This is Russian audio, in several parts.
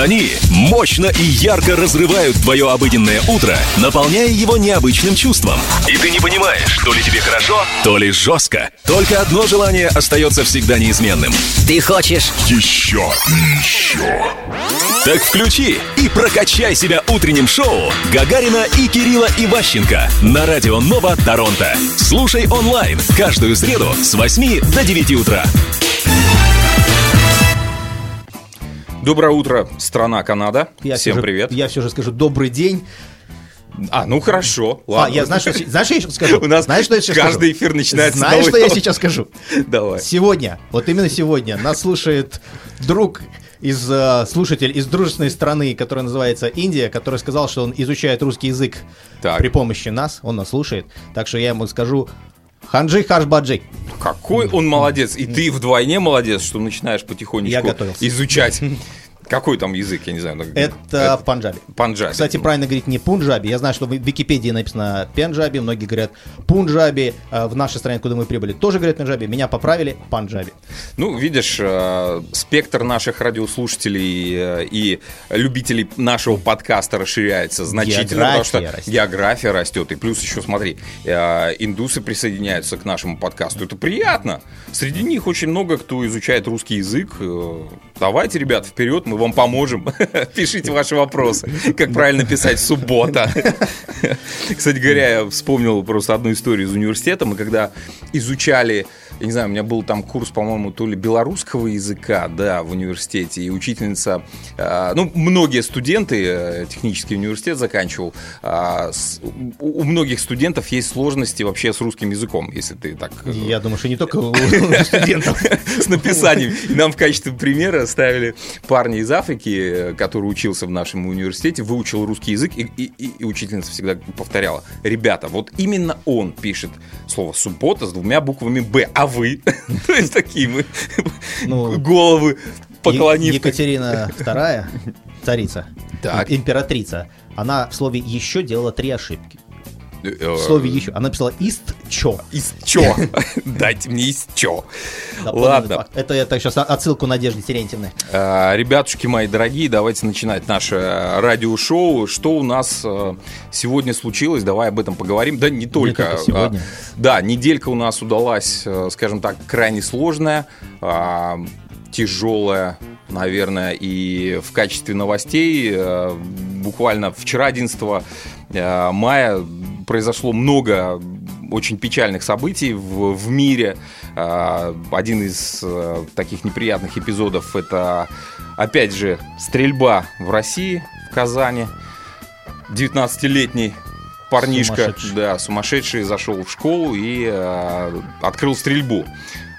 Они мощно и ярко разрывают твое обыденное утро, наполняя его необычным чувством. И ты не понимаешь, то ли тебе хорошо, то ли жестко. Только одно желание остается всегда неизменным. Ты хочешь Еще, еще. Так включи и прокачай себя утренним шоу Гагарина и Кирилла Иващенко на радио Нова Торонто. Слушай онлайн каждую среду с 8 до 9 утра. Доброе утро, страна Канада. Я Всем все же- привет. Я все же скажу добрый день. А, ну хорошо. А, Ладно. я знаешь, что, знаешь, что я сейчас скажу? У нас знаешь, что я сейчас каждый скажу? эфир начинается Знаешь, что я сейчас скажу? Давай. Сегодня, вот именно сегодня, нас слушает друг из э, слушатель из дружественной страны, которая называется Индия, который сказал, что он изучает русский язык Так. при помощи нас, он нас слушает. Так что я ему скажу Ханджи Харшбаджи. Какой он молодец. И ты вдвойне молодец, что начинаешь потихонечку Я готовился. изучать. Какой там язык, я не знаю. ну, Это панджаби. панджаби. Кстати, правильно говорить не пунджаби. Я знаю, что в Википедии написано пенджаби, многие говорят пунджаби. А В нашей стране, куда мы прибыли, тоже говорят пенджаби. Меня поправили панджаби. Ну, видишь, э, спектр наших радиослушателей э, и любителей нашего подкаста расширяется значительно, потому что География растет. география растет. И плюс еще, смотри, э, индусы присоединяются к нашему подкасту. Это приятно. Среди них очень много кто изучает русский язык. Э, Давайте, ребят, вперед, мы вам поможем. Пишите ваши вопросы. Как правильно писать суббота. Кстати говоря, я вспомнил просто одну историю из университета. Мы когда изучали, я не знаю, у меня был там курс, по-моему, то ли белорусского языка, да, в университете, и учительница, э, ну, многие студенты, э, технический университет заканчивал, а, с- у, у многих студентов есть сложности вообще с русским языком, если ты так... э, Я думаю, что не только у студентов. с написанием. И нам в качестве примера ставили парня из Африки, э, который учился в нашем университете, выучил русский язык, и, и- и- учительница всегда повторяла, ребята, вот именно он пишет слово «суббота» с двумя буквами «Б», а вы? То есть такие мы Ну, головы поклонив. Екатерина II, царица, Так. императрица, она в слове «еще» делала три ошибки. Э, В слове «еще». Она написала «ист чё». Из чё? Дайте мне чё. Дополненный Ладно. Это я так сейчас отсылку Надежды Терентьевны. Э, Ребятушки мои дорогие, давайте начинать наше э, радиошоу. Что у нас э, сегодня случилось? Давай об этом поговорим. Да не только. только сегодня. А, Да, неделька у нас удалась, скажем так, крайне сложная, а, тяжелая, наверное, и в качестве новостей буквально вчера, 11 э, мая, произошло много очень печальных событий в, в мире. А, Один из э, таких неприятных эпизодов это, опять же, стрельба в России, в Казани. 19-летний парнишка, Сумасшедший. да, сумасшедший, зашел в школу и э, открыл стрельбу.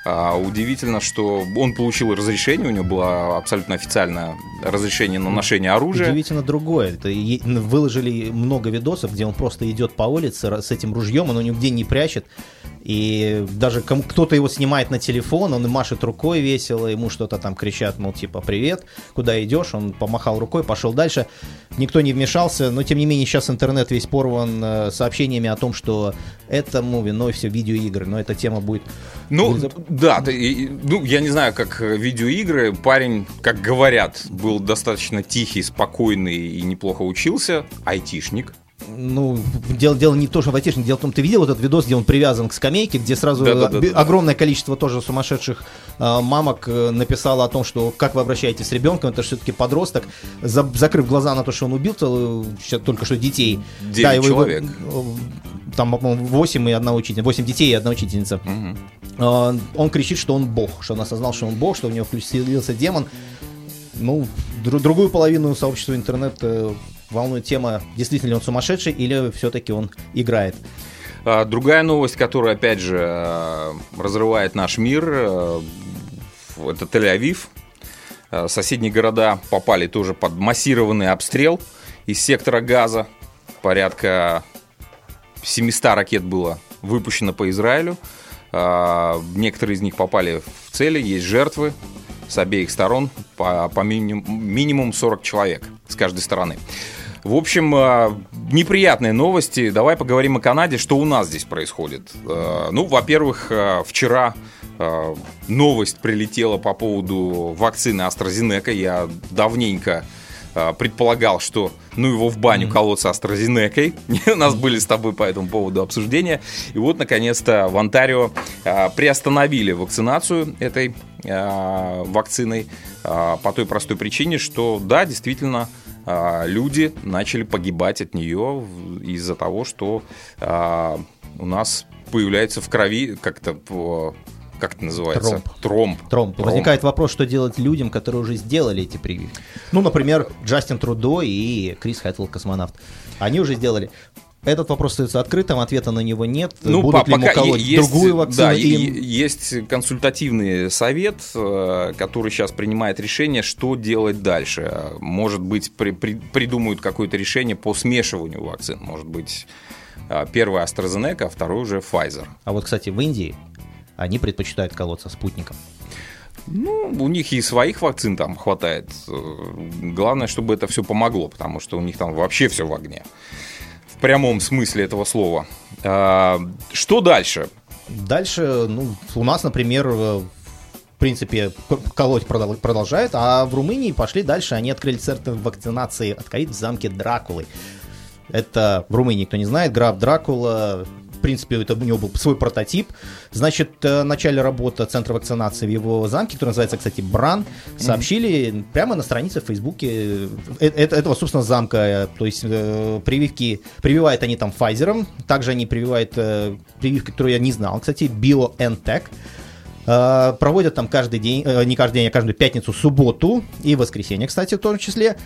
А, удивительно, что он получил разрешение, у него было абсолютно официальное разрешение на ношение оружия. Удивительно другое. Это выложили много видосов, где он просто идет по улице с этим ружьем, он его нигде не прячет. И даже кто-то его снимает на телефон, он машет рукой весело, ему что-то там кричат, мол, типа, привет, куда идешь? Он помахал рукой, пошел дальше. Никто не вмешался, но тем не менее сейчас интернет весь порван э, сообщениями о том, что этому виной все видеоигры, но эта тема будет... Ну, да, ты- и- ну, я не знаю, как э, видеоигры. Парень, как говорят, был достаточно тихий, спокойный и неплохо учился. Айтишник. Ну, дело, дело не в том, что в айтишнике, дело в том, ты видел этот видос, где он привязан к скамейке, где сразу Да-да-да-да. бе- огромное количество тоже сумасшедших э, мамок э, написало о том, что как вы обращаетесь с ребенком, это все-таки подросток, За- закрыв глаза на то, что он убил целую- только что детей. Девять его- человек. э, там, по-моему, 8 и одна учительница, 8 детей и одна учительница. Мгм. Э, Он кричит, что он бог, что он осознал, что он бог, что у него включился демон. Ну, дру- другую половину сообщества интернет э, волнует тема, действительно ли он сумасшедший или все-таки он играет. А, Другая новость, которая, опять же, э, разрывает наш мир, э, это Тель-Авив. Соседние города попали тоже под массированный обстрел из сектора газа. Порядка 700 ракет было выпущено по Израилю. А, Некоторые из них попали в цели, есть жертвы с обеих сторон, по, по минимум, минимум 40 человек с каждой стороны. В общем, э, неприятные новости. Давай поговорим о Канаде, что у нас здесь происходит. Э, Ну, во-первых, вчера новость прилетела по поводу вакцины AstraZeneca. Я давненько а, предполагал, что ну его в баню колоться AstraZeneca. У нас были с тобой по этому поводу обсуждения. И вот, наконец-то, в Онтарио а, приостановили вакцинацию этой а, вакциной а, по той простой причине, что, да, действительно, а, люди начали погибать от нее из-за того, что а, у нас появляется в крови как-то как это называется? Тромб. Тромб. Тромб. Тромб. Возникает вопрос, что делать людям, которые уже сделали эти прививки. Ну, например, Джастин Трудо и Крис Хэттл, космонавт. Они уже сделали. Этот вопрос остается открытым, ответа на него нет. Будут по- ли пока есть, другую вакцину? Да, им? есть консультативный совет, э, который сейчас принимает решение, что делать дальше. Может быть, при- при- придумают какое-то решение по смешиванию вакцин. Может быть, э, первый AstraZeneca, а второй уже Pfizer. А вот, кстати, в Индии они предпочитают колоться спутником. Ну, у них и своих вакцин там хватает. Главное, чтобы это все помогло, потому что у них там вообще все в огне. В прямом смысле этого слова. А, Что дальше? Дальше, ну, у нас, например, э, в принципе, колоть продол- продолжают, а в Румынии пошли дальше. Они открыли центр вакцинации от ковид в замке Дракулы. Это в Румынии, кто не знает, граф Дракула, принципе, это у него был свой прототип. Значит, э, начали работа центра вакцинации в его замке, который называется, кстати, Бран, сообщили прямо на странице в Фейсбуке э, э- этого, собственно, замка. То есть прививки, прививают они там Pfizer, также они прививают прививки, которую я не знал, кстати, BioNTech. Проводят там каждый день, не каждый день, а каждую пятницу, субботу и воскресенье, кстати, в том числе.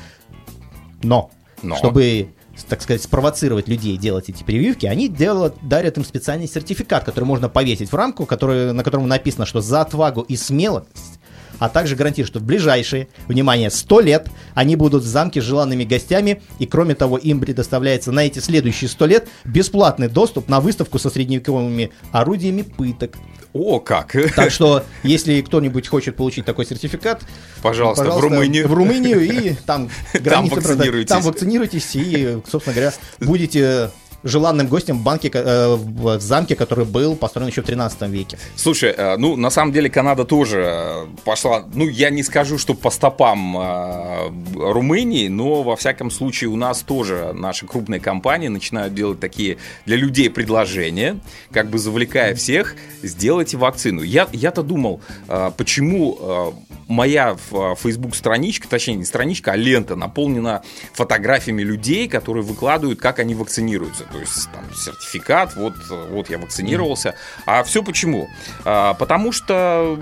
Но, Но. чтобы, так сказать, спровоцировать людей делать эти прививки, они делают, дарят им специальный сертификат, который можно повесить в рамку, который, на котором написано, что за отвагу и смелость, а также гарантирует, что в ближайшие, внимание, 100 лет они будут в замке с желанными гостями, и кроме того, им предоставляется на эти следующие 100 лет бесплатный доступ на выставку со средневековыми орудиями пыток. О, как! Так что, если кто-нибудь хочет получить такой сертификат, Пожалуйста, в Румынию. В Румынию и там границы продать. вакцинируйтесь. Там вакцинируйтесь и, собственно говоря, будете желанным гостем в банке, э, в замке, который был построен еще в 13 веке. Слушай, э, ну, на самом деле Канада тоже э, пошла, ну, я не скажу, что по стопам э, Румынии, но, во всяком случае, у нас тоже наши крупные компании начинают делать такие для людей предложения, как бы завлекая всех, сделайте вакцину. Я, я-то думал, э, почему э, моя Facebook страничка, точнее, не страничка, а лента наполнена фотографиями людей, которые выкладывают, как они вакцинируются. То есть там сертификат, вот, вот я вакцинировался. А все почему? А, потому что,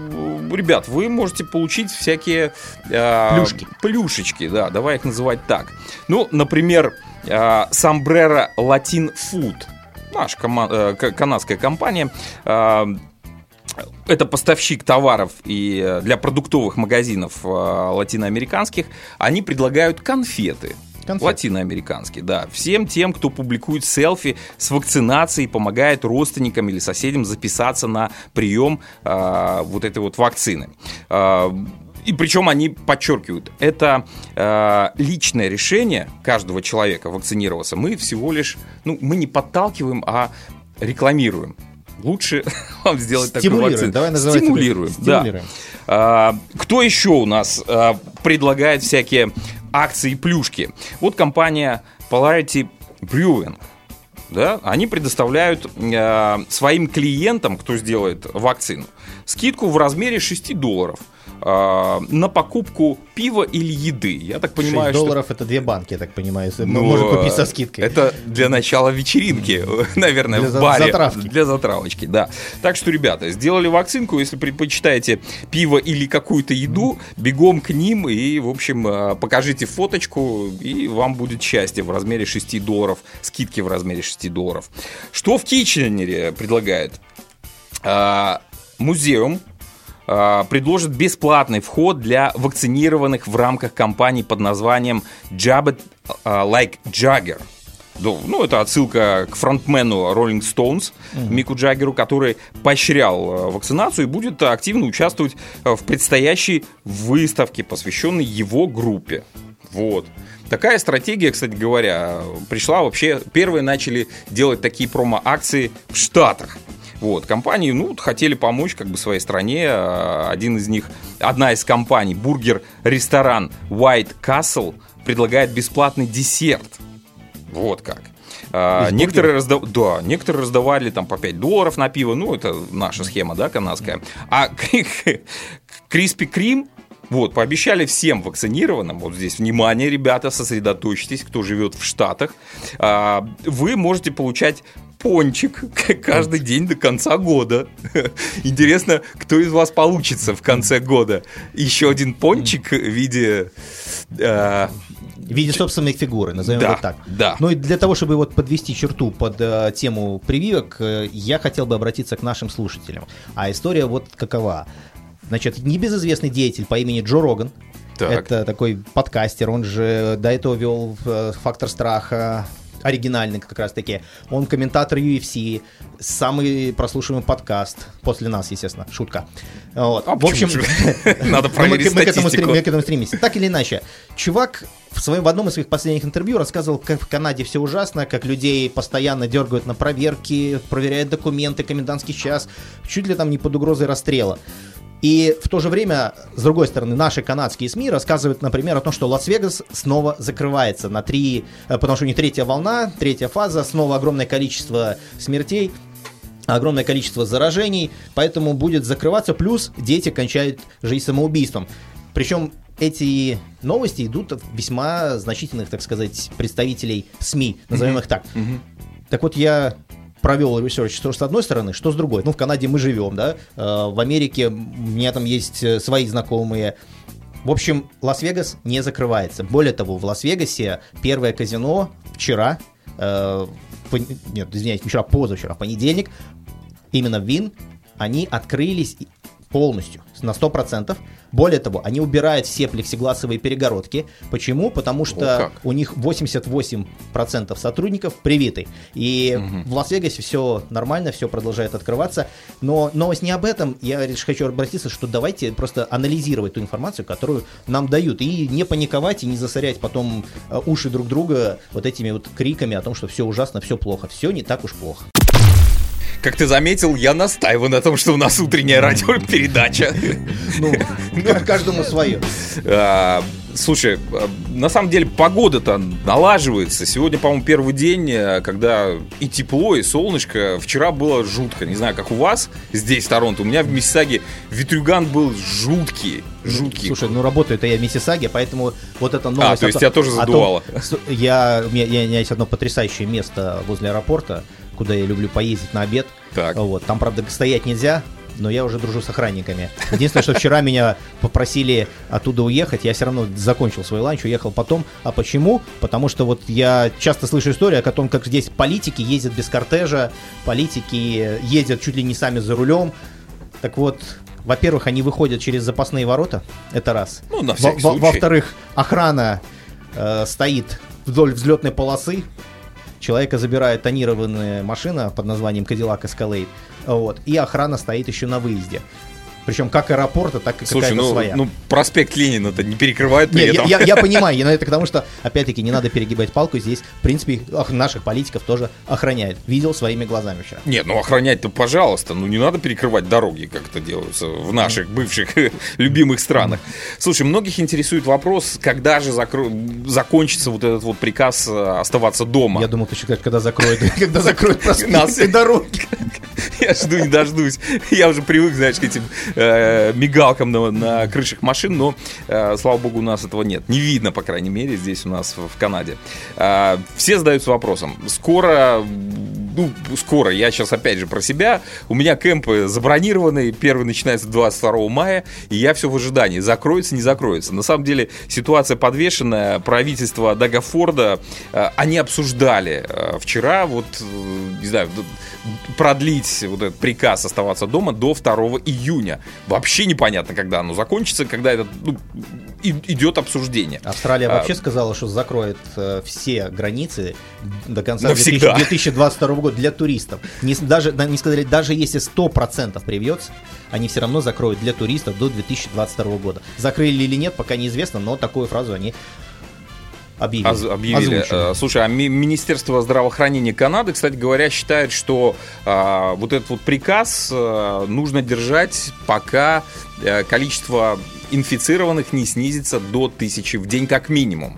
ребят, вы можете получить всякие а, Плюшки. Плюшечки, да, давай их называть так. Ну, например, а, Sombrero Latin Food. Наша кома- э, канадская компания. а, это поставщик товаров и э, для продуктовых магазинов э, латиноамериканских. Они предлагают конфеты. Конфеты. Латиноамериканские, да. Всем тем, кто публикует селфи с вакцинацией, помогает родственникам или соседям записаться на прием э, вот этой вот вакцины. Э, и причем они подчеркивают, это э, личное решение каждого человека вакцинироваться. Мы всего лишь, ну, мы не подталкиваем, а рекламируем. Лучше вам сделать такую Стимулируем. вакцину. Давай называть это Стимулируем, да. стимулируем. А, кто еще у нас а, предлагает всякие акции плюшки? Вот компания Polarity Brewing. Да, они предоставляют а, своим клиентам, кто сделает вакцину, скидку в размере 6 долларов а, на покупку пива или еды. Я так 6 понимаю, что долларов это две банки, я так понимаю. Мы ну, можем купить со скидкой. Это для начала вечеринки, наверное, Для в баре. затравки. Для затравочки, да. Так что, ребята, сделали вакцинку. Если предпочитаете пиво или какую-то еду, бегом к ним и, в общем, э, покажите фоточку, и вам будет счастье в размере 6 долларов, скидки в размере 6 долларов. Что в Китченере предлагают? А, Музеум предложит бесплатный вход для вакцинированных в рамках кампании под названием Jab It а, Like Jagger. Ну, ну, это отсылка к фронтмену Rolling Stones, Мику Джаггеру, который поощрял э, вакцинацию и будет активно участвовать э, в предстоящей выставке, посвященной его группе. Вот. Такая стратегия, кстати говоря, пришла вообще... Первые начали делать такие промо-акции в Штатах. Вот, компании, ну, хотели помочь как бы своей стране. А, Один из них, одна из компаний, бургер-ресторан White Castle, предлагает бесплатный десерт. Вот как. А, некоторые, разда- да, некоторые раздавали там по 5 долларов на пиво, ну, это наша схема, да, канадская. А Криспи Крим, вот, пообещали всем вакцинированным, вот здесь, внимание, ребята, сосредоточьтесь, кто живет в Штатах, а, вы можете получать пончик каждый день до конца года. Интересно, кто из вас получится в конце года? Еще один пончик в виде... а, В виде собственной фигуры, назовем Да, его так. да. Ну и для того, чтобы вот подвести черту под э, тему прививок, э, я хотел бы обратиться к нашим слушателям. А история вот какова. Значит, небезызвестный деятель по имени Джо Роган, Так. это такой подкастер, он же до этого вел э, «Фактор страха», оригинальный как раз таки. Он комментатор UFC, самый прослушиваемый подкаст, после нас, естественно, шутка. Вот. А в общем? Надо мы, проверить мы к этому, стрем- мы к этому стремимся. Так или иначе, чувак в, своем, в одном из своих последних интервью рассказывал, как в Канаде все ужасно, как людей постоянно дергают на проверки, проверяют документы, комендантский час, чуть ли там не под угрозой расстрела. И в то же время, с другой стороны, наши канадские СМИ рассказывают, например, о том, что Лас-Вегас снова закрывается на три, э, потому что у них третья волна, третья фаза, снова огромное количество смертей, огромное количество заражений, поэтому будет закрываться, плюс дети кончают жизнь самоубийством. Причем эти новости идут от весьма значительных, так сказать, представителей СМИ, назовем их так. Так вот, я провел research, что с одной стороны, что с другой. Ну, в Канаде мы живем, да, э, в Америке у меня там есть э, свои знакомые. В общем, Лас-Вегас не закрывается. Более того, в Лас-Вегасе первое казино вчера, э, нет, извиняюсь, вчера, позавчера, понедельник, именно Вин, они открылись полностью, на 100%. Более того, они убирают все плексигласовые перегородки. Почему? Потому что у них 88% сотрудников привиты. И в Лас-Вегасе все нормально, все продолжает открываться. Но новость не об этом. Я лишь хочу обратиться, что давайте просто анализировать ту информацию, которую нам дают. И не паниковать, и не засорять потом э, уши друг друга вот этими вот криками о том, что все ужасно, все плохо. Все не так уж плохо. Как ты заметил, я настаиваю на том, что у нас утренняя радиопередача. Ну, каждому свое. А, Слушай, а, на самом деле погода-то налаживается. Сегодня, по-моему, первый день, э, когда и тепло, и солнышко. Вчера было жутко. Не знаю, как у вас здесь, в Торонто. У меня в Миссисаге ветрюган был жуткий. Жуткий. Слушай, ну работаю-то я в Миссисаге, поэтому вот эта новость... А, то есть о тебя тоже том- задувало? с- я, у, меня, у меня есть одно потрясающее место возле аэропорта, куда я люблю поездить на обед. Так. Вот, там, правда, стоять нельзя, но я уже дружу с охранниками. Единственное, что вчера меня попросили оттуда уехать, я все равно закончил свой ланч, уехал потом. А почему? Потому что вот я часто слышу историю о том, как здесь политики ездят без кортежа, политики ездят чуть ли не сами за рулем. Так вот, во-первых, они выходят через запасные ворота, это раз. Ну, на Во- во-. Во-вторых, охрана э, стоит вдоль взлетной полосы. Человека забирает тонированная машина под названием Cadillac Escalade. Вот, и охрана стоит еще на выезде. Причем как аэропорта, так и Слушай, какая-то ну, своя. ну проспект Ленина-то не перекрывают при Не, я, этом. я- я понимаю, но это потому что, опять-таки, не надо перегибать палку. Здесь, в принципе, наших политиков тоже охраняют. Видел своими глазами вчера. Нет, ну охранять-то, пожалуйста, ну не надо перекрывать дороги, как это делается в наших бывших любимых странах. Слушай, многих интересует вопрос, когда же закро- закончится вот этот вот приказ э, оставаться дома. Я думал, ты еще когда закроют, когда закроют проспекты дороги. Я жду не дождусь. Я уже привык, знаешь, к этим э, мигалкам на, на крышах машин, но, э, слава богу, у нас этого нет. Не видно, по крайней мере, здесь у нас в, в Канаде. А, все задаются вопросом. Скоро, ну, скоро, я сейчас опять же про себя. У меня кемпы забронированы. Первый начинается 22 мая, и я все в ожидании. Закроется, не закроется. На самом деле ситуация подвешенная. Правительство Дага Форда, э, они обсуждали э, вчера, вот, э, не знаю, продлить вот этот приказ оставаться дома до 2 июня. Вообще непонятно, когда оно закончится, когда это ну, и- идет обсуждение. Австралия А, вообще сказала, что закроет э, все границы до конца Навсегда. 2000 2022 года для туристов. Не, даже, да, не сказали, даже если 100% привьется, они все равно закроют для туристов до 2022 года. Закрыли или нет, пока неизвестно, но такую фразу они Объявили. Оз- объявили. Озвучили. Э, Слушай, а ми- Министерство здравоохранения Канады, кстати говоря, считает, что а, вот этот вот приказ а, нужно держать, пока э, количество инфицированных не снизится до тысячи в день как минимум.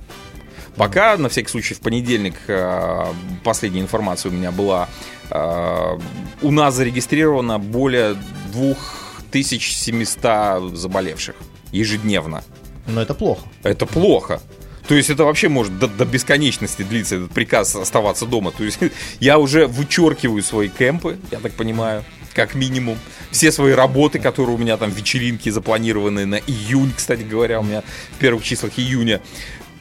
Пока, на всякий случай, в понедельник а, последняя информация у меня была, а, у нас зарегистрировано более 2700 заболевших ежедневно. Но это плохо. Это плохо. То есть это вообще может до, до бесконечности длиться этот приказ оставаться дома. То есть я уже вычеркиваю свои кемпы, я так понимаю, как минимум. Все свои работы, которые у меня там вечеринки запланированы на июнь, кстати говоря, у меня в первых числах июня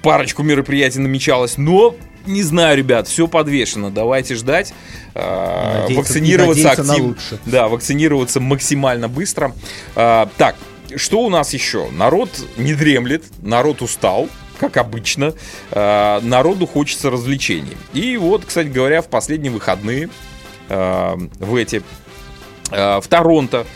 парочку мероприятий намечалось, но не знаю, ребят, все подвешено. Давайте ждать. э, Надеяться- вакцинироваться активно. Да, вакцинироваться максимально быстро. А, так, что у нас еще? Народ не дремлет, народ устал, как обычно. А, народу хочется развлечений. И вот, кстати говоря, в последние выходные а, в эти а, в Торонто а,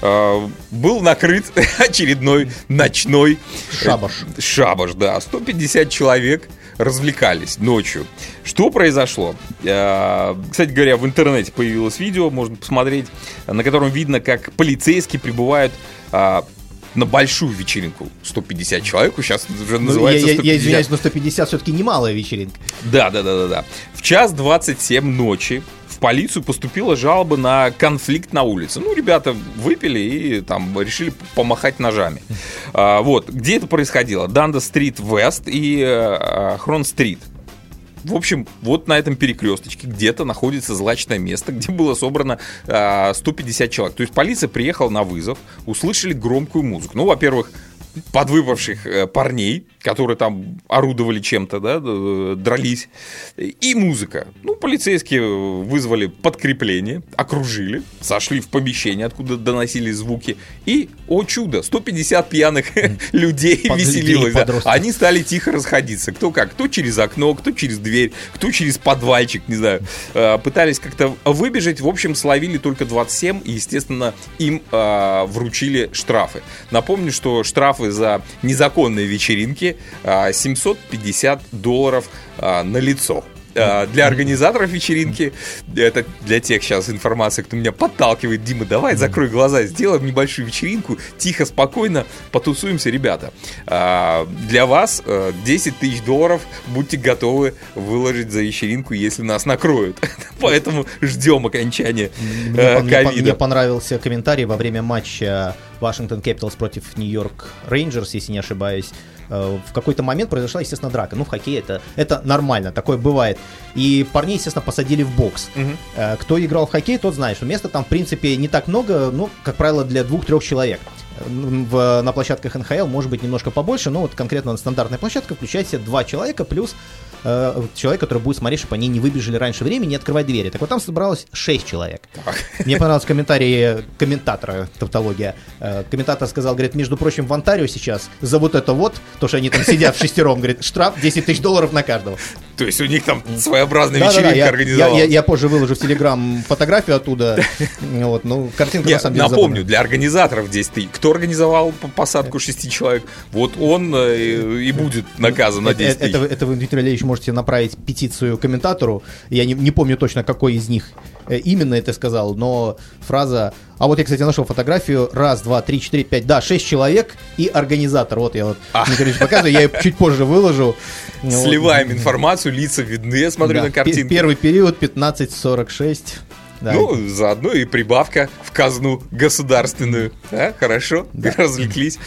был накрыт очередной ночной Шабаш. э, шабаш, да. 150 человек развлекались ночью. Что произошло? Э, Кстати говоря, в интернете появилось видео, можно посмотреть, на котором видно, как полицейские прибывают а, на большую вечеринку. 150 человек, сейчас уже Ну, я, называется я- 150. я извиняюсь, но 150 все-таки немалая вечеринка. Да, да, да, да, да. В час 27 ночи в полицию поступила жалоба на конфликт на улице. Ну, ребята выпили и там решили помахать ножами. А, вот, где это происходило? Данда Стрит Вест и э, Хрон Стрит. В общем, вот на этом перекресточке где-то находится злачное место, где было собрано а, 150 человек. То есть полиция приехала на вызов, услышали громкую музыку. Ну, во-первых, подвыпавших э, парней, которые там орудовали чем-то, да, э, дрались, и музыка. Ну, полицейские вызвали подкрепление, окружили, сошли в помещение, откуда доносились звуки, и, о чудо, 150 пьяных людей веселилось. да. Они стали тихо расходиться. Кто как, кто через окно, кто через дверь, кто через подвальчик, не знаю. Э, Пытались как-то выбежать. В общем, словили только 27, и, естественно, им э, вручили штрафы. Напомню, что штрафы за незаконные вечеринки 750 долларов э, на лицо. Э, Для организаторов вечеринки, это для тех сейчас информация, кто меня подталкивает, Дима, давай закрой глаза, сделаем небольшую вечеринку, тихо, спокойно, потусуемся, ребята. А, Для вас э, 10 тысяч долларов будьте готовы выложить за вечеринку, если нас накроют. Поэтому ждем окончания э, пон- мне пон- мне ковида. понравился комментарий во время матча Вашингтон Capitals против Нью-Йорк Рейнджерс, если не ошибаюсь. Э, В какой-то момент произошла, естественно, драка. Ну, в хоккее это, это нормально, такое бывает. И парней, естественно, посадили в бокс. Э, Кто играл в хоккей, тот знает, что места там, в принципе, не так много, ну, как правило, для двух-трех человек. В, на площадках НХЛ может быть немножко побольше, но вот конкретно стандартная площадка включает в себя два человека плюс э, человек, который будет смотреть, чтобы они не выбежали раньше времени и открывать двери. Так вот там собралось 6 человек. Мне понравился комментарий комментатора, тавтология. Э, Комментатор сказал, говорит, между прочим, в Онтарио сейчас за вот это вот, то, что они там сидят в шестером, говорит, штраф 10 тысяч долларов на каждого. То есть у них там своеобразная Да-да-да, вечеринка я, я, организовалась. я- я позже выложу в Телеграм фотографию оттуда. Вот, ну, картинка на самом деле напомню, забавная. для организаторов 10 тысяч. Кто организовал по- посадку 6 человек, вот он э, и будет наказан на 10 Это, это, это вы, Дмитрий Валерьевич, можете направить петицию комментатору. Я не, не помню точно, какой из них э, именно это сказал, но фраза... А вот я, кстати, нашел фотографию. Раз, два, три, четыре, пять, да, шесть человек и организатор. Вот я вот А. Валерьевич показываю, я ее чуть позже выложу. Сливаем информацию, лица видны, я смотрю Да, на картинку. пе- Первый период 15.46. Да. Ну, заодно и прибавка в казну государственную. А, хорошо, развлеклись.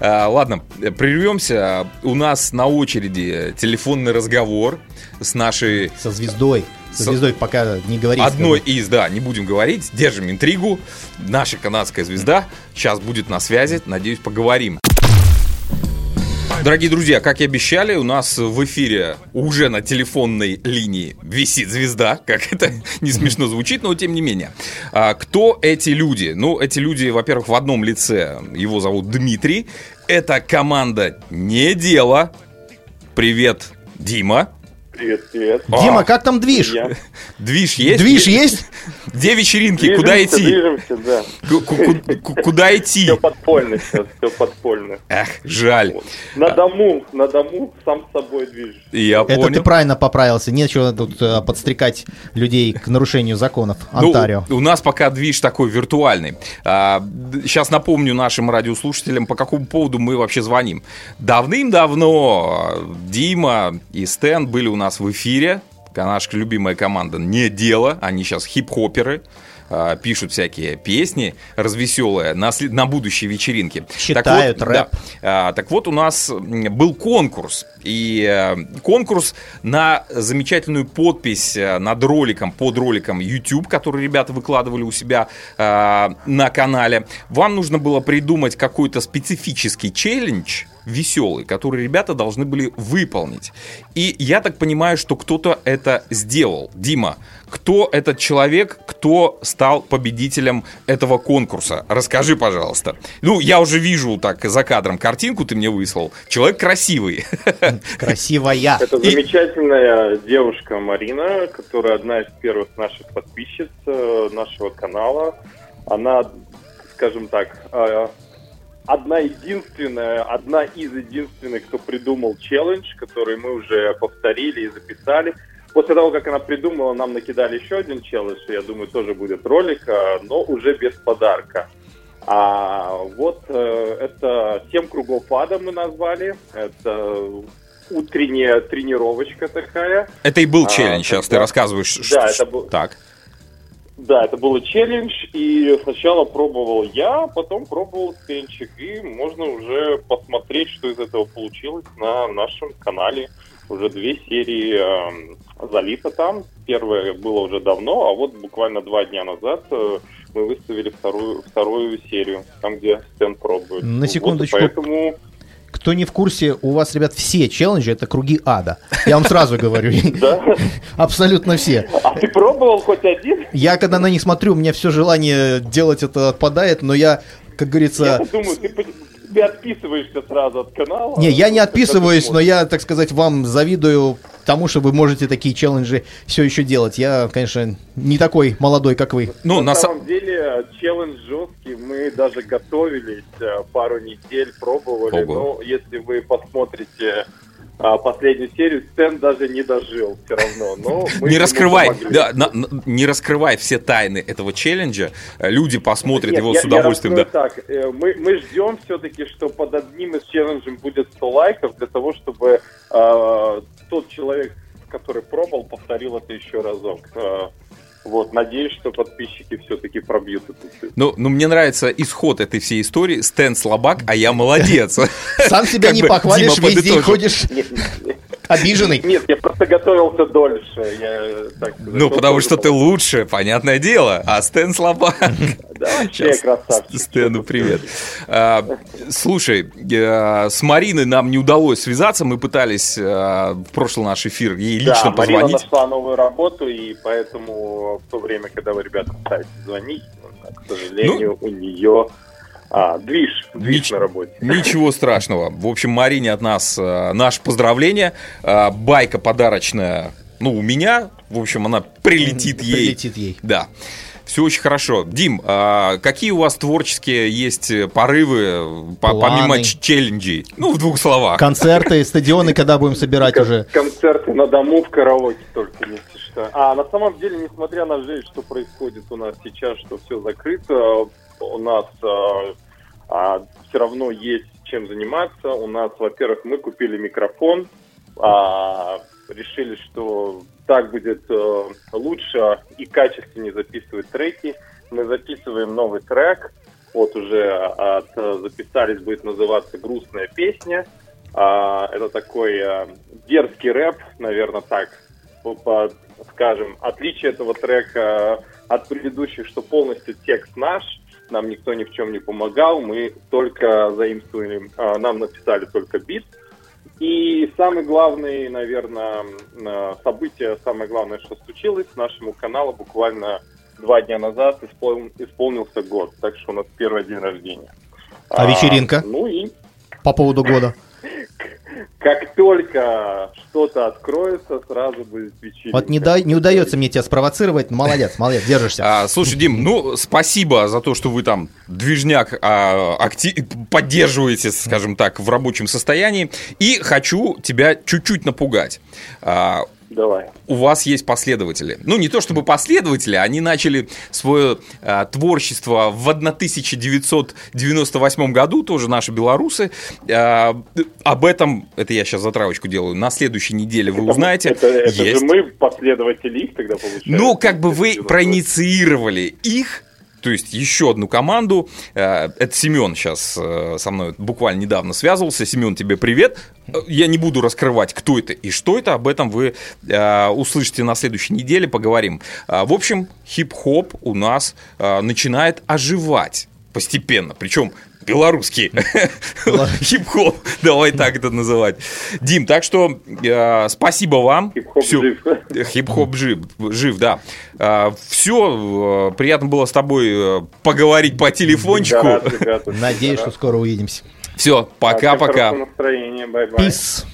А, ладно, прервемся. У нас на очереди телефонный разговор с нашей Со звездой. Со звездой пока не говорить. одной из, да, не будем говорить, держим интригу. Наша канадская звезда сейчас будет на связи, надеюсь, поговорим. Дорогие друзья, как и обещали, у нас в эфире уже на телефонной линии висит звезда, как это не смешно звучит, но тем не менее. А, кто эти люди? Ну, эти люди, во-первых, в одном лице, его зовут Дмитрий. Это команда «Не дело». Привет, Дима. Привет, привет. А. Дима, как там движ? Я. Движ есть? Движ есть? Где вечеринки? Куда идти? Движемся, да. Ку- ку- ку- ку- Куда идти? Все подпольно сейчас, все подпольно. Эх, жаль. На дому, на дому сам с собой движешь. Я Это ты правильно поправился. Нечего тут э, подстрекать людей к нарушению законов Ну, Онтарио. у нас пока движ такой виртуальный. сейчас напомню нашим радиослушателям, по какому поводу мы вообще звоним. Давным-давно Дима и Стэн были у нас в эфире. Наша любимая команда «Не дело». Они сейчас хип-хоперы. э, Пишут всякие песни развеселые на, след- на будущие вечеринки. Читают так вот, рэп. да. А, так вот, у нас был конкурс. И э, конкурс на замечательную подпись э, над роликом, под роликом YouTube, который ребята выкладывали у себя э, на канале. Вам нужно было придумать какой-то специфический челлендж, веселый, который ребята должны были выполнить. И я так понимаю, что кто-то это сделал. Дима, кто этот человек, кто стал победителем этого конкурса? Расскажи, пожалуйста. Ну, я уже вижу так за кадром картинку ты мне выслал. Человек красивый. Красивая. Это И- замечательная девушка Марина, которая одна из первых наших подписчиц э, нашего канала. Она, скажем так, э, одна единственная, одна из единственных, кто придумал челлендж, который мы уже повторили и записали. После того, как она придумала, нам накидали еще один челлендж, я думаю, тоже будет ролик, э, но уже без подарка. А вот э, это «Семь кругов ада» мы назвали. Это утренняя тренировочка такая. Это и был А, челлендж, сейчас ты тогда- рассказываешь. Да, что- это был- Так. Да, это был челлендж, и сначала пробовал я, потом пробовал Стенчик, и можно уже посмотреть, что из этого получилось на нашем канале. Уже две серии эм, залито там. Первое было уже давно, а вот буквально два дня назад э, мы выставили вторую, вторую серию, там, где Стэн пробует. На Вот, секундочку. поэтому Кто не в курсе, у вас, ребят, все челленджи это круги ада. Я вам сразу говорю. Абсолютно все. А ты пробовал хоть один? Я когда на них смотрю, у меня все желание делать это отпадает, но я, как Я говорится... думаю, ты, отписываешься сразу от канала. Не, я не отписываюсь, но я, так сказать, вам завидую тому, что вы можете такие челленджи все еще делать. Я, конечно, не такой молодой, как вы. Ну, на на са- самом деле челлендж жесткий. Мы даже готовились э, пару недель, пробовали. Ого. Но если вы посмотрите а, последнюю серию, Стэн даже не дожил все равно. Но Не раскрывай, да, на- на- не раскрывай все тайны этого челленджа. Люди посмотрят Нет, его я- с удовольствием. я да. так. Э, Мы, мы ждем все-таки, что под одним из челленджем будет 100 лайков для того, чтобы э, тот человек, который пробовал, повторил это еще разок. Вот, надеюсь, что подписчики все-таки пробьют эту цифру. Ну, ну, мне нравится исход этой всей истории. Стэн слабак, а я молодец. Сам себя не похвалишь, Дима весь день подытожил. ходишь обиженный. нет, я просто готовился дольше. Я, так Ну, потому что ты лучше, понятное дело. А Стэн слабак. Да, вообще Сейчас красавчик. Стэну привет. А, Слушай, э, с Мариной нам не удалось связаться. Мы пытались э, в прошлый наш эфир ей Да, лично Марина позвонить. нашла новую работу, и поэтому в то время, когда вы, ребята, пытаетесь звонить, к сожалению, у нее а, движ, движ Нич- на работе. Ничего страшного. В общем, Марине от нас э, наше поздравление. Э, байка подарочная, ну, у меня. В общем, она прилетит ей. Прилетит ей. Да. Все очень хорошо. Дим, а какие у вас творческие есть порывы, по- Планы. помимо челленджей? Ну, в двух словах. Концерты, стадионы, когда будем собирать уже. Концерты на дому в караоке только, если что. А на самом деле, несмотря на жизнь, что происходит у нас сейчас, что все закрыто, у нас все равно есть чем заниматься. У нас, во-первых, мы купили микрофон, а, решили, что так будет э, лучше и качественнее записывать треки. Мы записываем новый трек. Вот уже от, э, записались, будет называться «Грустная песня». А, это такой э, дерзкий рэп, наверное, так по- скажем. Отличие этого трека от предыдущих, что полностью текст наш, нам никто ни в чем не помогал, мы только заимствовали, а, нам написали только бит. И самый главный, наверное, э, событие, самое главное, что случилось, нашему каналу буквально два дня назад испол- исполнился год, так что у нас первый день рождения. А вечеринка? Ну и По поводу года. Как только что-то откроется, сразу будет вечеринка. Вот не, да, не удается мне тебя спровоцировать. Молодец, молодец, держишься. А, слушай, Дим, ну, спасибо за то, что вы там движняк а, акти- поддерживаете, скажем так, в рабочем состоянии. И хочу тебя чуть-чуть напугать. А, Давай. у вас есть последователи. Ну, не то чтобы последователи, они начали свое а, творчество в 1998 году, тоже наши белорусы. А, об этом, это я сейчас затравочку делаю, на следующей неделе вы узнаете. Это, это же Есть. мы последователи их тогда получается. Ну, как бы вы Это проинициировали их, то есть еще одну команду. Э, Это Семен сейчас э, со мной буквально недавно связывался. Семен, тебе привет. Э, Я не буду раскрывать, кто это и что это. Об этом вы услышите на следующей неделе, поговорим. В общем, хип-хоп у нас начинает оживать постепенно. Причем белорусский хип-хоп, давай так это называть. Дим, так что э, спасибо вам. Хип-хоп жив. Хип-хоп жив, жив, да. все, приятно было с тобой э, поговорить по телефончику. Да, ребята. Надеюсь, что скоро увидимся. Все, пока-пока. Пис.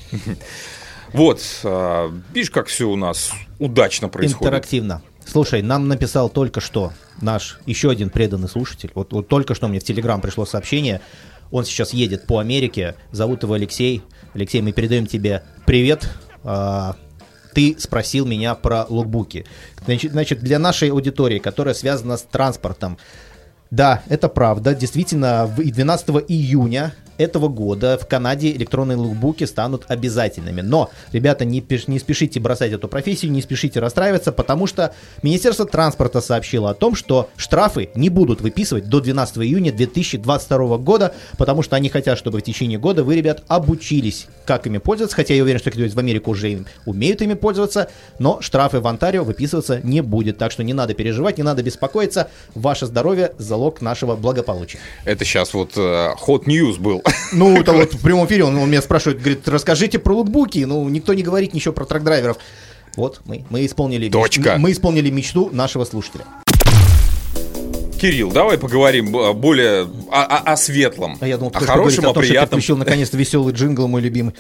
Вот, э, видишь, как все у нас удачно происходит. Интерактивно. Слушай, нам написал только что наш еще один преданный слушатель. Вот, вот только что мне в Телеграм пришло сообщение. Он сейчас едет по Америке. Зовут его Алексей. Алексей, мы передаем тебе привет. А, ты спросил меня про лукбуки. Значит, значит, для нашей аудитории, которая связана с транспортом, да, это правда. Действительно, в- и 12 июня этого года в Канаде электронные лукбуки станут обязательными. Но, ребята, не, пиш- не спешите бросать эту профессию, не спешите расстраиваться, потому что Министерство транспорта сообщило о том, что штрафы не будут выписывать до 12 июня 2022 года, потому что они хотят, чтобы в течение года вы, ребят, обучились, как ими пользоваться. Хотя я уверен, что кто-нибудь в Америку уже умеют ими пользоваться, но штрафы в Онтарио выписываться не будет. Так что не надо переживать, не надо беспокоиться. Ваше здоровье – залог нашего благополучия. Это сейчас вот э, hot news был. Ну, это вот в прямом эфире он, он меня спрашивает, говорит, расскажите про лутбуки. Ну, никто не говорит ничего про truck-driver ов. Вот, мы, мы исполнили, меч- Точка. мы исполнили мечту нашего слушателя. Кирилл, давай поговорим э, более о, о- о светлом, А я думал, о хорошем, о о том, что ты приятном. наконец-то веселый джингл, мой любимый.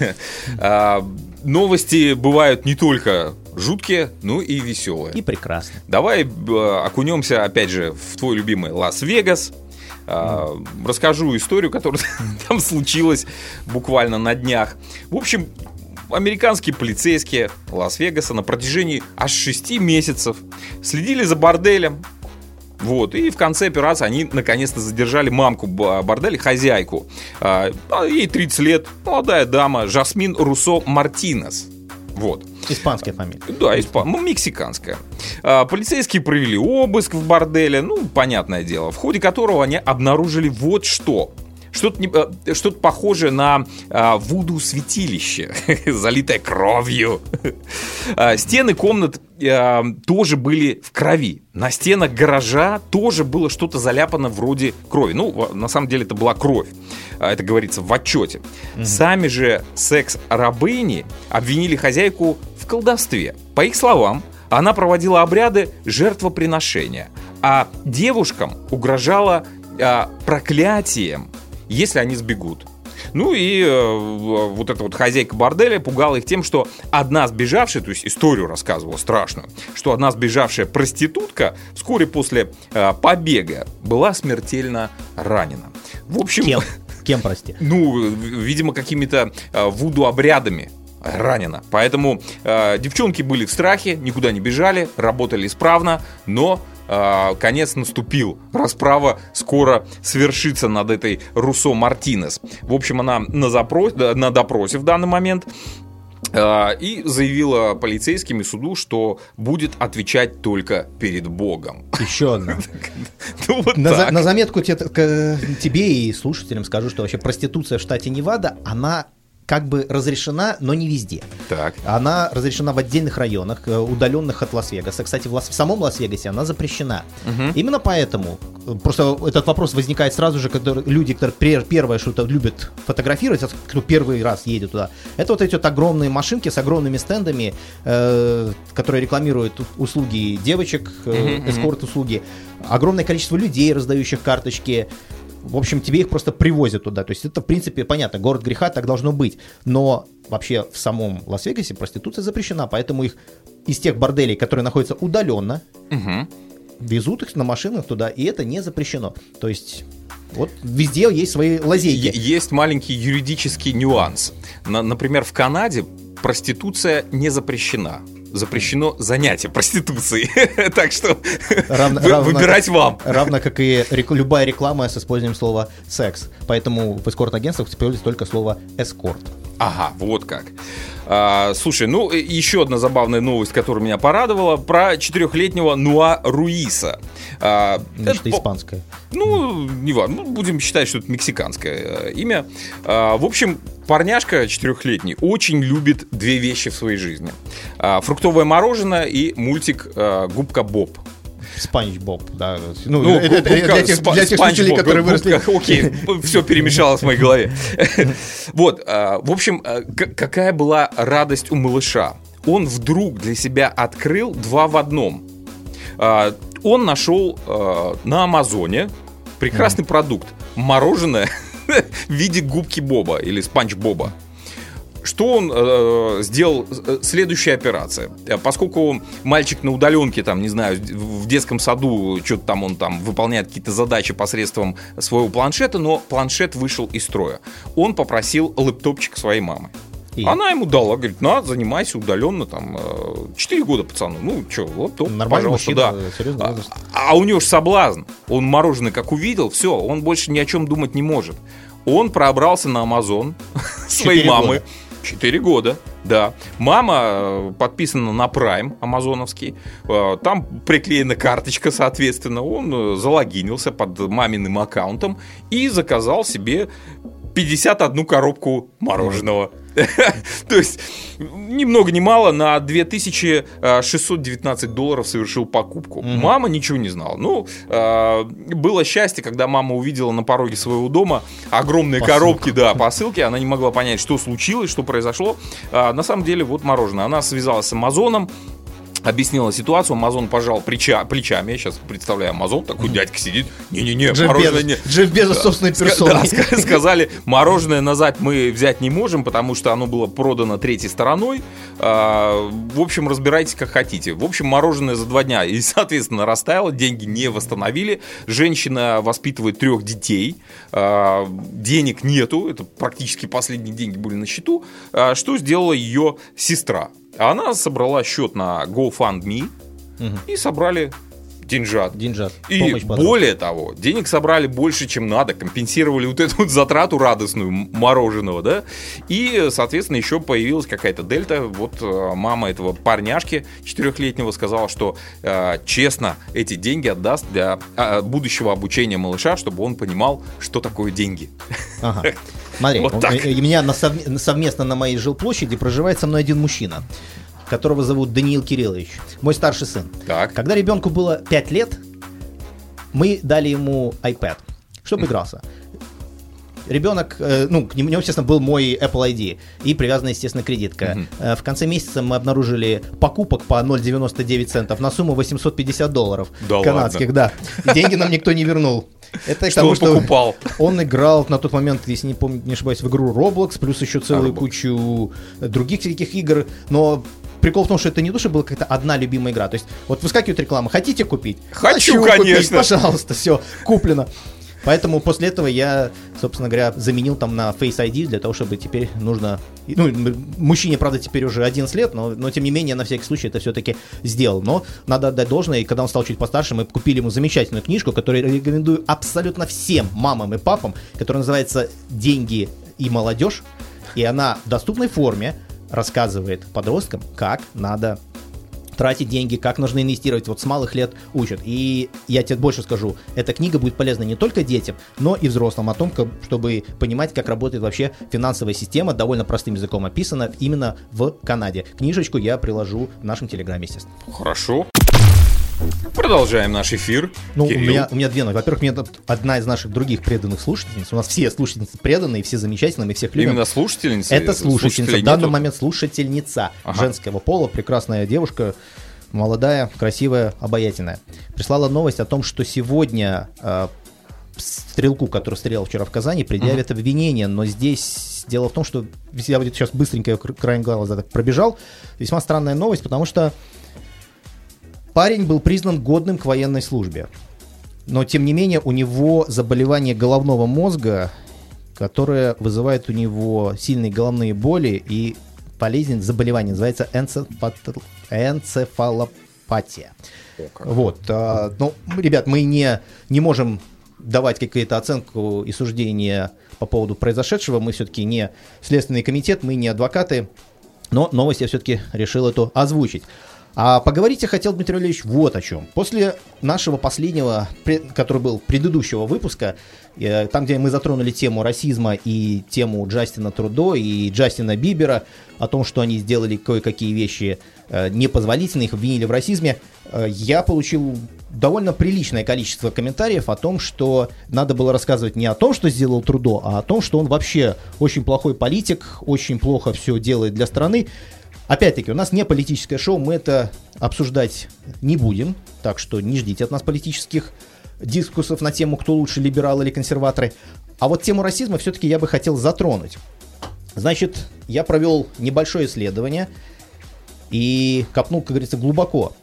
А, Новости бывают не только жуткие, но и веселые. И прекрасно. Давай э, окунемся, опять же, в твой любимый Лас-Вегас. А, Расскажу историю, которая там случилась буквально на днях. В общем, американские полицейские Лас-Вегаса на протяжении аж 6 месяцев следили за борделем. Вот, и в конце операции они наконец-то задержали мамку борделя, хозяйку. А, а Ей 30 лет, молодая дама, Жасмин Руссо Мартинес. Вот. Испанская фамилия. Да, испа- ну, мексиканская. А, полицейские провели обыск в борделе, ну, понятное дело, в ходе которого они обнаружили вот что. Что-то, не- э, что-то похожее на а, вуду-святилище, залитое кровью. А, Стены комнат тоже были в крови. На стенах гаража тоже было что-то заляпано вроде крови. Ну, на самом деле это была кровь. А, Это говорится в отчете. Сами же секс-рабыни обвинили хозяйку в колдовстве. По их словам, она проводила обряды жертвоприношения, а девушкам угрожала а, проклятием, если они сбегут. Ну и э, вот эта вот хозяйка борделя пугала их тем, что одна сбежавшая, то есть историю рассказывала страшную, что одна сбежавшая проститутка вскоре после э, побега была смертельно ранена. В общем, Кем? Кем, прости? ну, видимо, какими-то э, вуду-обрядами ранена. Поэтому э, девчонки были в страхе, никуда не бежали, работали исправно, но э, конец наступил. Расправа скоро свершится над этой Руссо Мартинес. В общем, она на, запрос- на допросе в данный момент э, и заявила полицейским и суду, что будет отвечать только перед Богом. Еще одна. Ну, вот На, за- на заметку те- к- тебе и слушателям скажу, что вообще проституция в штате Невада, она как бы разрешена, но не везде. Так. Она разрешена в отдельных районах, э, удаленных от Лас-Вегаса. Кстати, в, Лас- в самом Лас-Вегасе она запрещена. Именно поэтому, э, просто этот вопрос возникает сразу же, когда люди, которые первое что-то любят фотографировать, а кто первый раз едет туда, это вот эти вот огромные машинки с огромными стендами, э, которые рекламируют услуги девочек, э, эскорт-услуги. Огромное количество людей, раздающих карточки. В общем, тебе их просто привозят туда. То есть это, в принципе, понятно, город греха, так должно быть. Но вообще в самом Лас-Вегасе проституция запрещена, поэтому их из тех борделей, которые находятся удаленно, Мгм. везут их на машинах туда, и это не запрещено. То есть вот везде есть свои лазейки. Есть маленький юридический нюанс. На- например, в Канаде проституция не запрещена. Запрещено занятие проституцией. Так что Равно- вы- равно- выбирать вам. Равно как и рек- любая реклама с использованием слова секс. Поэтому в эскорт-агентствах используется только слово эскорт. Ага, вот как. А, слушай, ну еще одна забавная новость, которая меня порадовала, про четырехлетнего Нуа Руиса. А, Значит, это испанское. Ну, не важно, ну, будем считать, что это мексиканское э, имя. А, в общем, парняшка четырехлетний очень любит две вещи в своей жизни. А, фруктовое мороженое и мультик а, «Губка Боб». Спанч Боб, да. Ну, Ну, это- губка- для тех, спа- для тех Спанч слушателей, Боб, которые выросли. губка, Окей, все перемешалось в моей голове. Вот, а, в общем, а, какая была радость у малыша. Он вдруг для себя открыл два в одном. А, Он нашел на Амазоне прекрасный продукт. Мороженое в виде губки Боба или Спанч Боба. Что он э, сделал? Э, Следующая операция. Э, Поскольку мальчик на удаленке, там, не знаю, в детском саду, что-то там он там выполняет какие-то задачи посредством своего планшета, но планшет вышел из строя. Он попросил лэптопчик своей мамы. И? Она ему дала, говорит, на, занимайся удаленно, там, 4 года пацану, ну, что, лэптоп, Нормальный пожалуйста, мужчина, да. А- возраст. а у него же соблазн. Он мороженое как увидел, все, он больше ни о чем думать не может. Он пробрался на Амазон своей мамы. года. Четыре года, да. Мама э, подписана на Prime амазоновский. Э, Там приклеена карточка, соответственно. Он э, залогинился под маминым аккаунтом и заказал себе 51 коробку мороженого. То есть, ни много ни мало, на 2619 долларов совершил покупку. Мама ничего не знала. Ну, э, было счастье, когда мама увидела на пороге своего дома огромные коробки, да, посылки. Она не могла понять, что случилось, что произошло. А, на самом деле, вот мороженое. Она связалась с Амазоном, объяснила ситуацию, Амазон пожал плеча, плечами, я сейчас представляю, Амазон, такой дядька сидит, не-не-не, Джефф мороженое Безос, не... Джефф Безос собственной персоной. да, сказали, мороженое назад мы взять не можем, потому что оно было продано третьей стороной. А, в общем, разбирайтесь как хотите. В общем, мороженое за два дня и, соответственно, растаяло, деньги не восстановили. Женщина воспитывает трех детей, А, денег нету, это практически последние деньги были на счету. А, Что сделала ее сестра? Она собрала счет на GoFundMe Мгм. и собрали деньжат. Деньжат. И Помощь более того, денег собрали больше, чем надо, компенсировали вот эту вот затрату радостную мороженого, да, и, соответственно, еще появилась какая-то дельта. Вот э, мама этого парняшки четырехлетнего сказала, что э, честно эти деньги отдаст для э, будущего обучения малыша, чтобы он понимал, что такое деньги. Ага. Смотри, Вот у- э, у меня на совме- совместно на моей жилплощади проживает со мной один мужчина, которого зовут Даниил Кириллович, мой старший сын. Так. Когда ребенку было 5 лет, мы дали ему iPad, чтобы игрался. Ребенок, э, ну, к нему, естественно, был мой Apple ID и привязана, естественно, кредитка. Э, В конце месяца мы обнаружили покупок по 0,99 центов на сумму 850 долларов Да канадских, да. Деньги нам никто не вернул. Это Что тому, он покупал? он играл на тот момент, если не помню, не ошибаюсь, в игру Roblox, плюс еще целую Roblox. кучу других всяких игр, но Прикол в том, что это не то, что была какая-то одна любимая игра. То есть, вот выскакивает реклама, хотите купить? Хочу, купить, конечно. пожалуйста, все, куплено. Поэтому после этого я, собственно говоря, заменил там на Face ID для того, чтобы теперь нужно... Ну, мужчине, правда, теперь уже 11 лет, но, но тем не менее, на всякий случай это все-таки сделал. Но надо отдать должное, и когда он стал чуть постарше, мы купили ему замечательную книжку, которую рекомендую абсолютно всем мамам и папам, которая называется «Деньги и молодежь». И она в доступной форме рассказывает подросткам, как надо тратить деньги, как нужно инвестировать. Вот с малых лет учат. И я тебе больше скажу, эта книга будет полезна не только детям, но и взрослым о том, как- чтобы понимать, как работает вообще финансовая система, довольно простым языком описана именно в Канаде. Книжечку я приложу в нашем телеграме, естественно. Хорошо. Продолжаем наш эфир. Ну, у меня, у меня две новости. Во-первых, мне тут одна из наших других преданных слушательниц. У нас все слушательницы преданные, все замечательные, мы всех любим. Именно слушательница? Это слушательница. В данный нету? момент слушательница Ага. женского пола, прекрасная девушка, молодая, красивая, обаятельная. Прислала новость о том, что сегодня э, стрелку, который стрелял вчера в Казани, предъявят обвинение, но здесь дело в том, что я вот сейчас быстренько кра- краем глаза так пробежал, весьма странная новость, потому что парень был признан годным к военной службе. Но, тем не менее, у него заболевание головного мозга, которое вызывает у него сильные головные боли и болезнь, заболевание, называется энцефалопатия. Вот. а, ну, ребят, мы не, не можем давать какую-то оценку и суждение по поводу произошедшего. Мы все-таки не Следственный комитет, мы не адвокаты. Но новость я все-таки решил эту озвучить. А поговорить я хотел, Дмитрий Валерьевич, вот о чем. После нашего последнего, который был предыдущего выпуска, э, там, где мы затронули тему расизма и тему Джастина Трудо и Джастина Бибера, о том, что они сделали кое-какие вещи э, непозволительные, их обвинили в расизме, э, я получил довольно приличное количество комментариев о том, что надо было рассказывать не о том, что сделал Трудо, а о том, что он вообще очень плохой политик, очень плохо все делает для страны. Опять-таки, у нас не политическое шоу, мы это обсуждать не будем, так что не ждите от нас политических дискуссов на тему, кто лучше, либералы или консерваторы. А вот тему расизма все-таки я бы хотел затронуть. Значит, я провел небольшое исследование и копнул, как говорится, глубоко.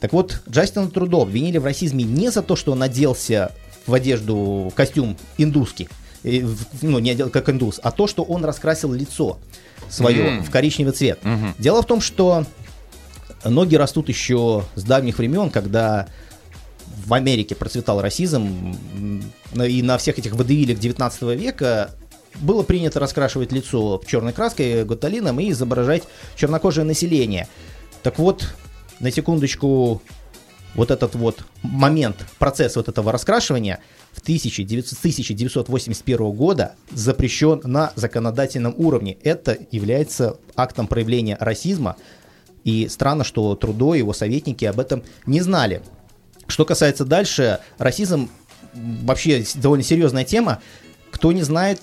Так вот, Джастина Трудо обвинили в расизме не за то, что он оделся в одежду, в костюм индусский, ну, не одел как индус, а то, что он раскрасил лицо свое М. в коричневый цвет. Мгм. Дело в том, что ноги растут еще с давних времен, когда в Америке процветал расизм, и на всех этих водевилях 19 века было принято раскрашивать лицо черной краской, гуталином и изображать чернокожее население. Так вот, на секундочку, вот этот вот момент, процесс вот этого раскрашивания в 1900 с 1981 года запрещен на законодательном уровне. Это является актом проявления расизма, и странно, что Трудо и его советники об этом не знали. Что касается дальше, расизм вообще довольно серьезная тема. Кто не знает,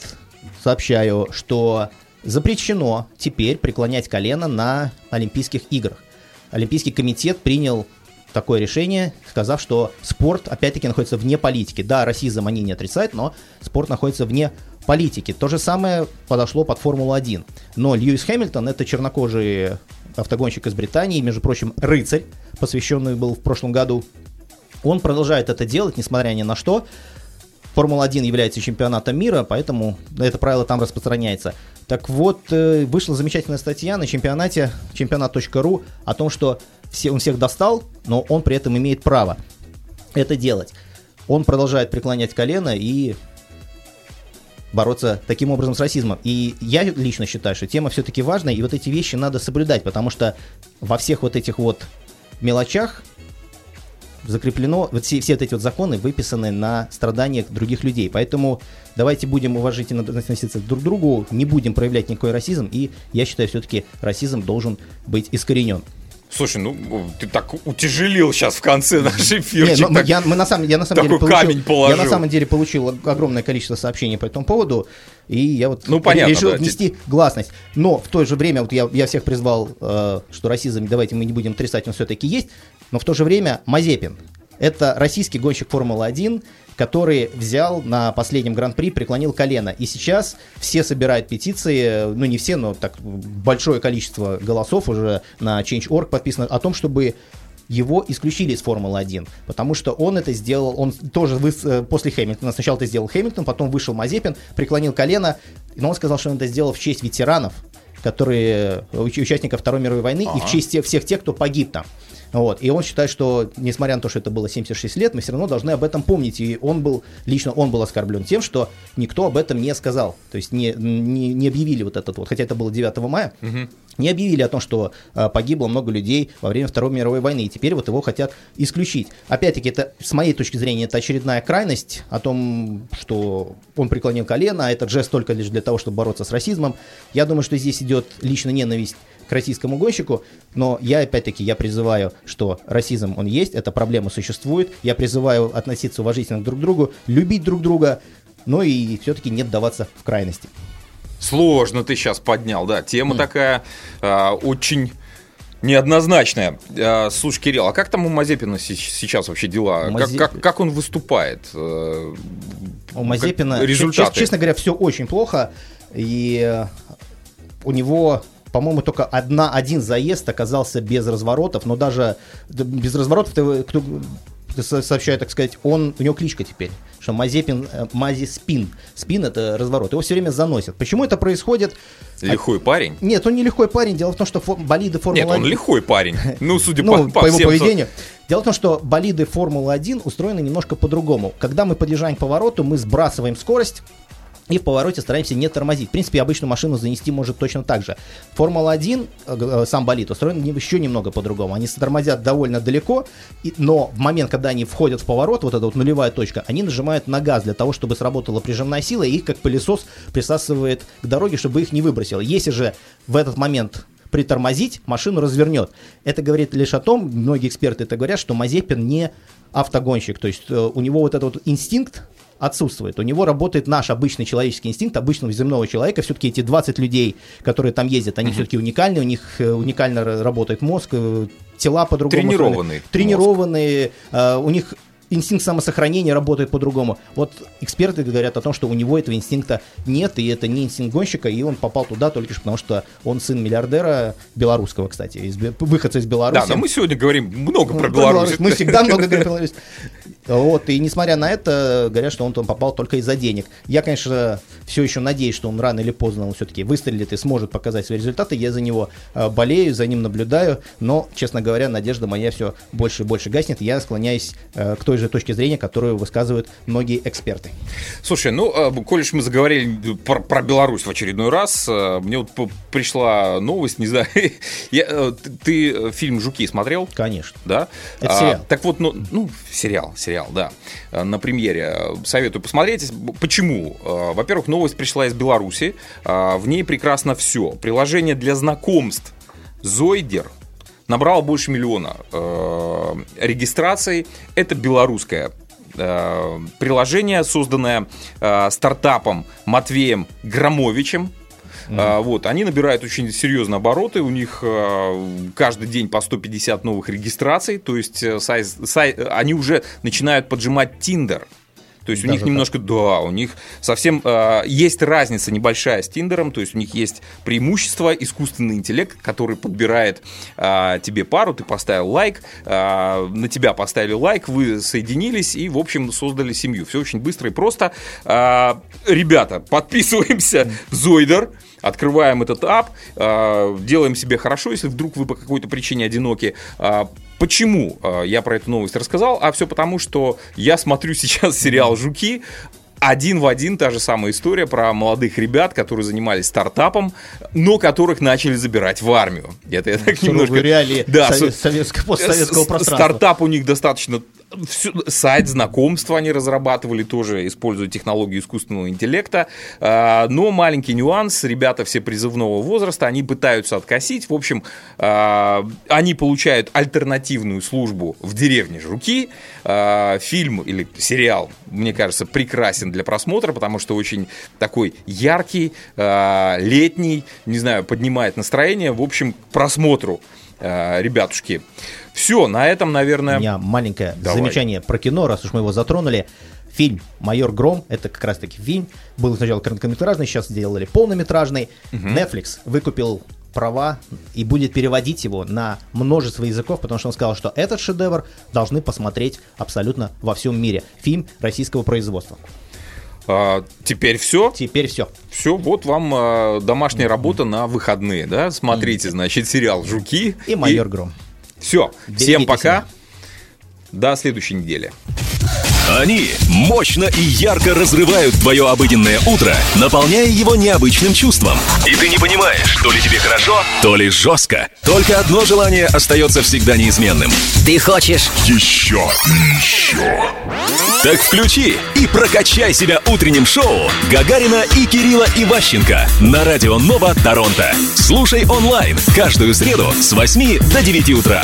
сообщаю, что запрещено теперь преклонять колено на Олимпийских играх. Олимпийский комитет принял такое решение, сказав, что спорт, опять-таки, находится вне политики. Да, расизм они не отрицают, но спорт находится вне политики. То же самое подошло под Формулу-1. Но Льюис Хэмилтон, это чернокожий автогонщик из Британии, между прочим, рыцарь, посвященный был в прошлом году, он продолжает это делать, несмотря ни на что. Формула-1 является чемпионатом мира, поэтому это правило там распространяется. Так вот, э, вышла замечательная статья на чемпионате, чемпионат.ру, о том, что все, он всех достал, но он при этом имеет право это делать. Он продолжает преклонять колено и бороться таким образом с расизмом. И я лично считаю, что тема все-таки важная, и вот эти вещи надо соблюдать, потому что во всех вот этих вот мелочах закреплено, вот все, все вот эти вот законы выписаны на страданиях других людей. Поэтому давайте будем уважительно относиться друг к другу, не будем проявлять никакой расизм, и я считаю, все-таки расизм должен быть искоренен. Слушай, ну ты так утяжелил сейчас в конце наш Не, эфирчик. ну, так- я, мы на самом, я на самом такой деле получил, камень положил. я на самом деле получил огромное количество сообщений по этому поводу, и я вот Ну, понятно, решил да, внести гласность. Но в то же время вот я, я всех призвал, э, что расизм, давайте мы не будем отрицать, он все-таки есть, но в то же время Мазепин. Это российский гонщик Формулы-1, который взял на последнем гран-при, преклонил колено. И сейчас все собирают петиции, ну не все, но так большое количество голосов уже на Change.org подписано о том, чтобы его исключили из Формулы-1, потому что он это сделал, он тоже выс- э, после Хэмилтона, сначала это сделал Хэмилтон, потом вышел Мазепин, преклонил колено, но он сказал, что он это сделал в честь ветеранов, которые, уч- участников Второй мировой войны, и в честь тех- всех тех, кто погиб там. Вот. И он считает, что, несмотря на то, что это было 76 лет, мы все равно должны об этом помнить. И он был, лично он был оскорблен тем, что никто об этом не сказал. То есть не, не, не объявили вот этот вот, хотя это было 9 мая, не объявили о том, что э, погибло много людей во время Второй мировой войны, и теперь вот его хотят исключить. Опять-таки, это, с моей точки зрения, это очередная крайность о том, что он преклонил колено, а этот жест только лишь для того, чтобы бороться с расизмом. Я думаю, что здесь идет лично ненависть к российскому гонщику, но я, опять-таки, я призываю, что расизм, он есть, эта проблема существует, я призываю относиться уважительно друг к другу, любить друг друга, но и все-таки не вдаваться в крайности. Сложно ты сейчас поднял, да. Тема такая а, очень неоднозначная. А, Слушай, Кирилл, а как там у Мазепина се- сейчас вообще дела? У Как, как- как он выступает? Э, У Мазепина, как- честно, результаты. честно говоря, все очень плохо. И э, у него, по-моему, только одна, один заезд оказался без разворотов. Но даже да, без разворотов, ты, кто, сообщаю, так сказать, он, у него кличка теперь, что Мазепин, э, Мази Спин. Спин это разворот. Его все время заносят. Почему это происходит? Лихой парень? Нет, он не лихой парень. Дело в том, что фо- болиды Формулы Нет, он 1 лихой парень. Ну, судя ну, по, по, его всем, поведению. Дело в том, что болиды Формулы-1 устроены немножко по-другому. Когда мы подъезжаем к повороту, мы сбрасываем скорость и в повороте стараемся не тормозить. В принципе, обычную машину занести может точно так же. Формула-1, э, э, сам болид, устроен еще немного по-другому. Они тормозят довольно далеко, и- но в момент, когда они входят в поворот, вот эта вот нулевая точка, они нажимают на газ для того, чтобы сработала прижимная сила, и их как пылесос присасывает к дороге, чтобы их не выбросило. Если же в этот момент притормозить, машину развернет. Это говорит лишь о том, многие эксперты это говорят, что Мазепин не автогонщик. То есть э, у него вот этот вот инстинкт отсутствует. У него работает наш обычный человеческий инстинкт, обычного земного человека. Все-таки эти 20 людей, которые там ездят, они все-таки уникальны, у них э, уникально ра- работает мозг, э, тела по-другому. Мозг. Тренированные, э, у них инстинкт самосохранения работает по-другому. Вот эксперты говорят о том, что у него этого инстинкта нет, и это не инстинкт гонщика, и он попал туда только лишь потому, что он сын миллиардера белорусского, кстати, из, выходца из Беларуси. Да, но мы сегодня говорим много Ну, про Беларусь. Мы всегда много говорим про Беларусь. Вот, и несмотря на это, говорят, что он там попал только из-за денег. Я, конечно, все еще надеюсь, что он рано или поздно он все-таки выстрелит и сможет показать свои результаты. Я за него э, болею, за ним наблюдаю, но, честно говоря, надежда моя все больше и больше гаснет. Я склоняюсь э, к той же точке зрения, которую высказывают многие эксперты. Слушай, ну, э, коль уж мы заговорили про, про Беларусь в очередной раз, э, мне вот пришла новость, не знаю, я, э, ты, э, фильм «Жуки» смотрел? Конечно. Да? Это А, сериал. Так вот, ну, ну, сериал, сериал, да, э, на премьере. Советую посмотреть. Почему? Во-первых, новость пришла из Беларуси. В ней прекрасно все. Приложение для знакомств Зойдер набрало больше миллиона э, регистраций. Это белорусское э, приложение, созданное э, стартапом Матвеем Громовичем. А, вот, они набирают очень серьезные обороты, у них э, каждый день по 150 новых регистраций, то есть э, сайз- сай- они уже начинают поджимать Тиндер. То есть у Даже них немножко, да, у них совсем э, есть разница небольшая с Тиндером, то есть у них есть преимущество искусственный интеллект, который подбирает э, тебе пару, ты поставил лайк, э, на тебя поставили лайк, вы соединились и, в общем, создали семью. Все очень быстро и просто. Э, ребята, подписываемся Зойдер. Открываем этот ап, э, делаем себе хорошо, если вдруг вы по какой-то причине одиноки. Э, Почему э, я про эту новость рассказал? А все потому, что я смотрю сейчас сериал «Жуки», один в один та же самая история про молодых ребят, которые занимались стартапом, но которых начали забирать в армию. Это я так Суровые немножко... реалии Да, сове- с- советского, постсоветского пространства. Стартап у них достаточно... всю- сайт знакомства они разрабатывали, тоже используя технологию искусственного интеллекта. А, но маленький нюанс, ребята все призывного возраста, они пытаются откосить. В общем, а, они получают альтернативную службу в деревне Жуки. А, фильм или сериал, мне кажется, прекрасен для просмотра, потому что очень такой яркий, летний, не знаю, поднимает настроение. В общем, к просмотру, ребятушки. Все, на этом, У наверное... меня маленькое Давай. замечание про кино, раз уж мы его затронули. Фильм «Майор Гром» — это как раз-таки фильм. Был сначала короткометражный, сейчас сделали полнометражный. Netflix выкупил права и будет переводить его на множество языков, потому что он сказал, что этот шедевр должны посмотреть абсолютно во всем мире. Фильм российского производства. А, теперь все. Теперь все. Все, вот вам а, домашняя работа на выходные, да? Смотрите, значит, сериал «Жуки». И «Майор Гром». Все, Берегите всем пока. себя. До следующей недели. Они мощно и ярко разрывают твое обыденное утро, наполняя его необычным чувством. И ты не понимаешь, то ли тебе хорошо, то ли жестко. Только одно желание остается всегда неизменным. Ты хочешь Еще, еще. Так включи и прокачай себя утренним шоу Гагарина и Кирилла Иващенко на радио Нова Торонто. Слушай онлайн каждую среду с 8 до 9 утра.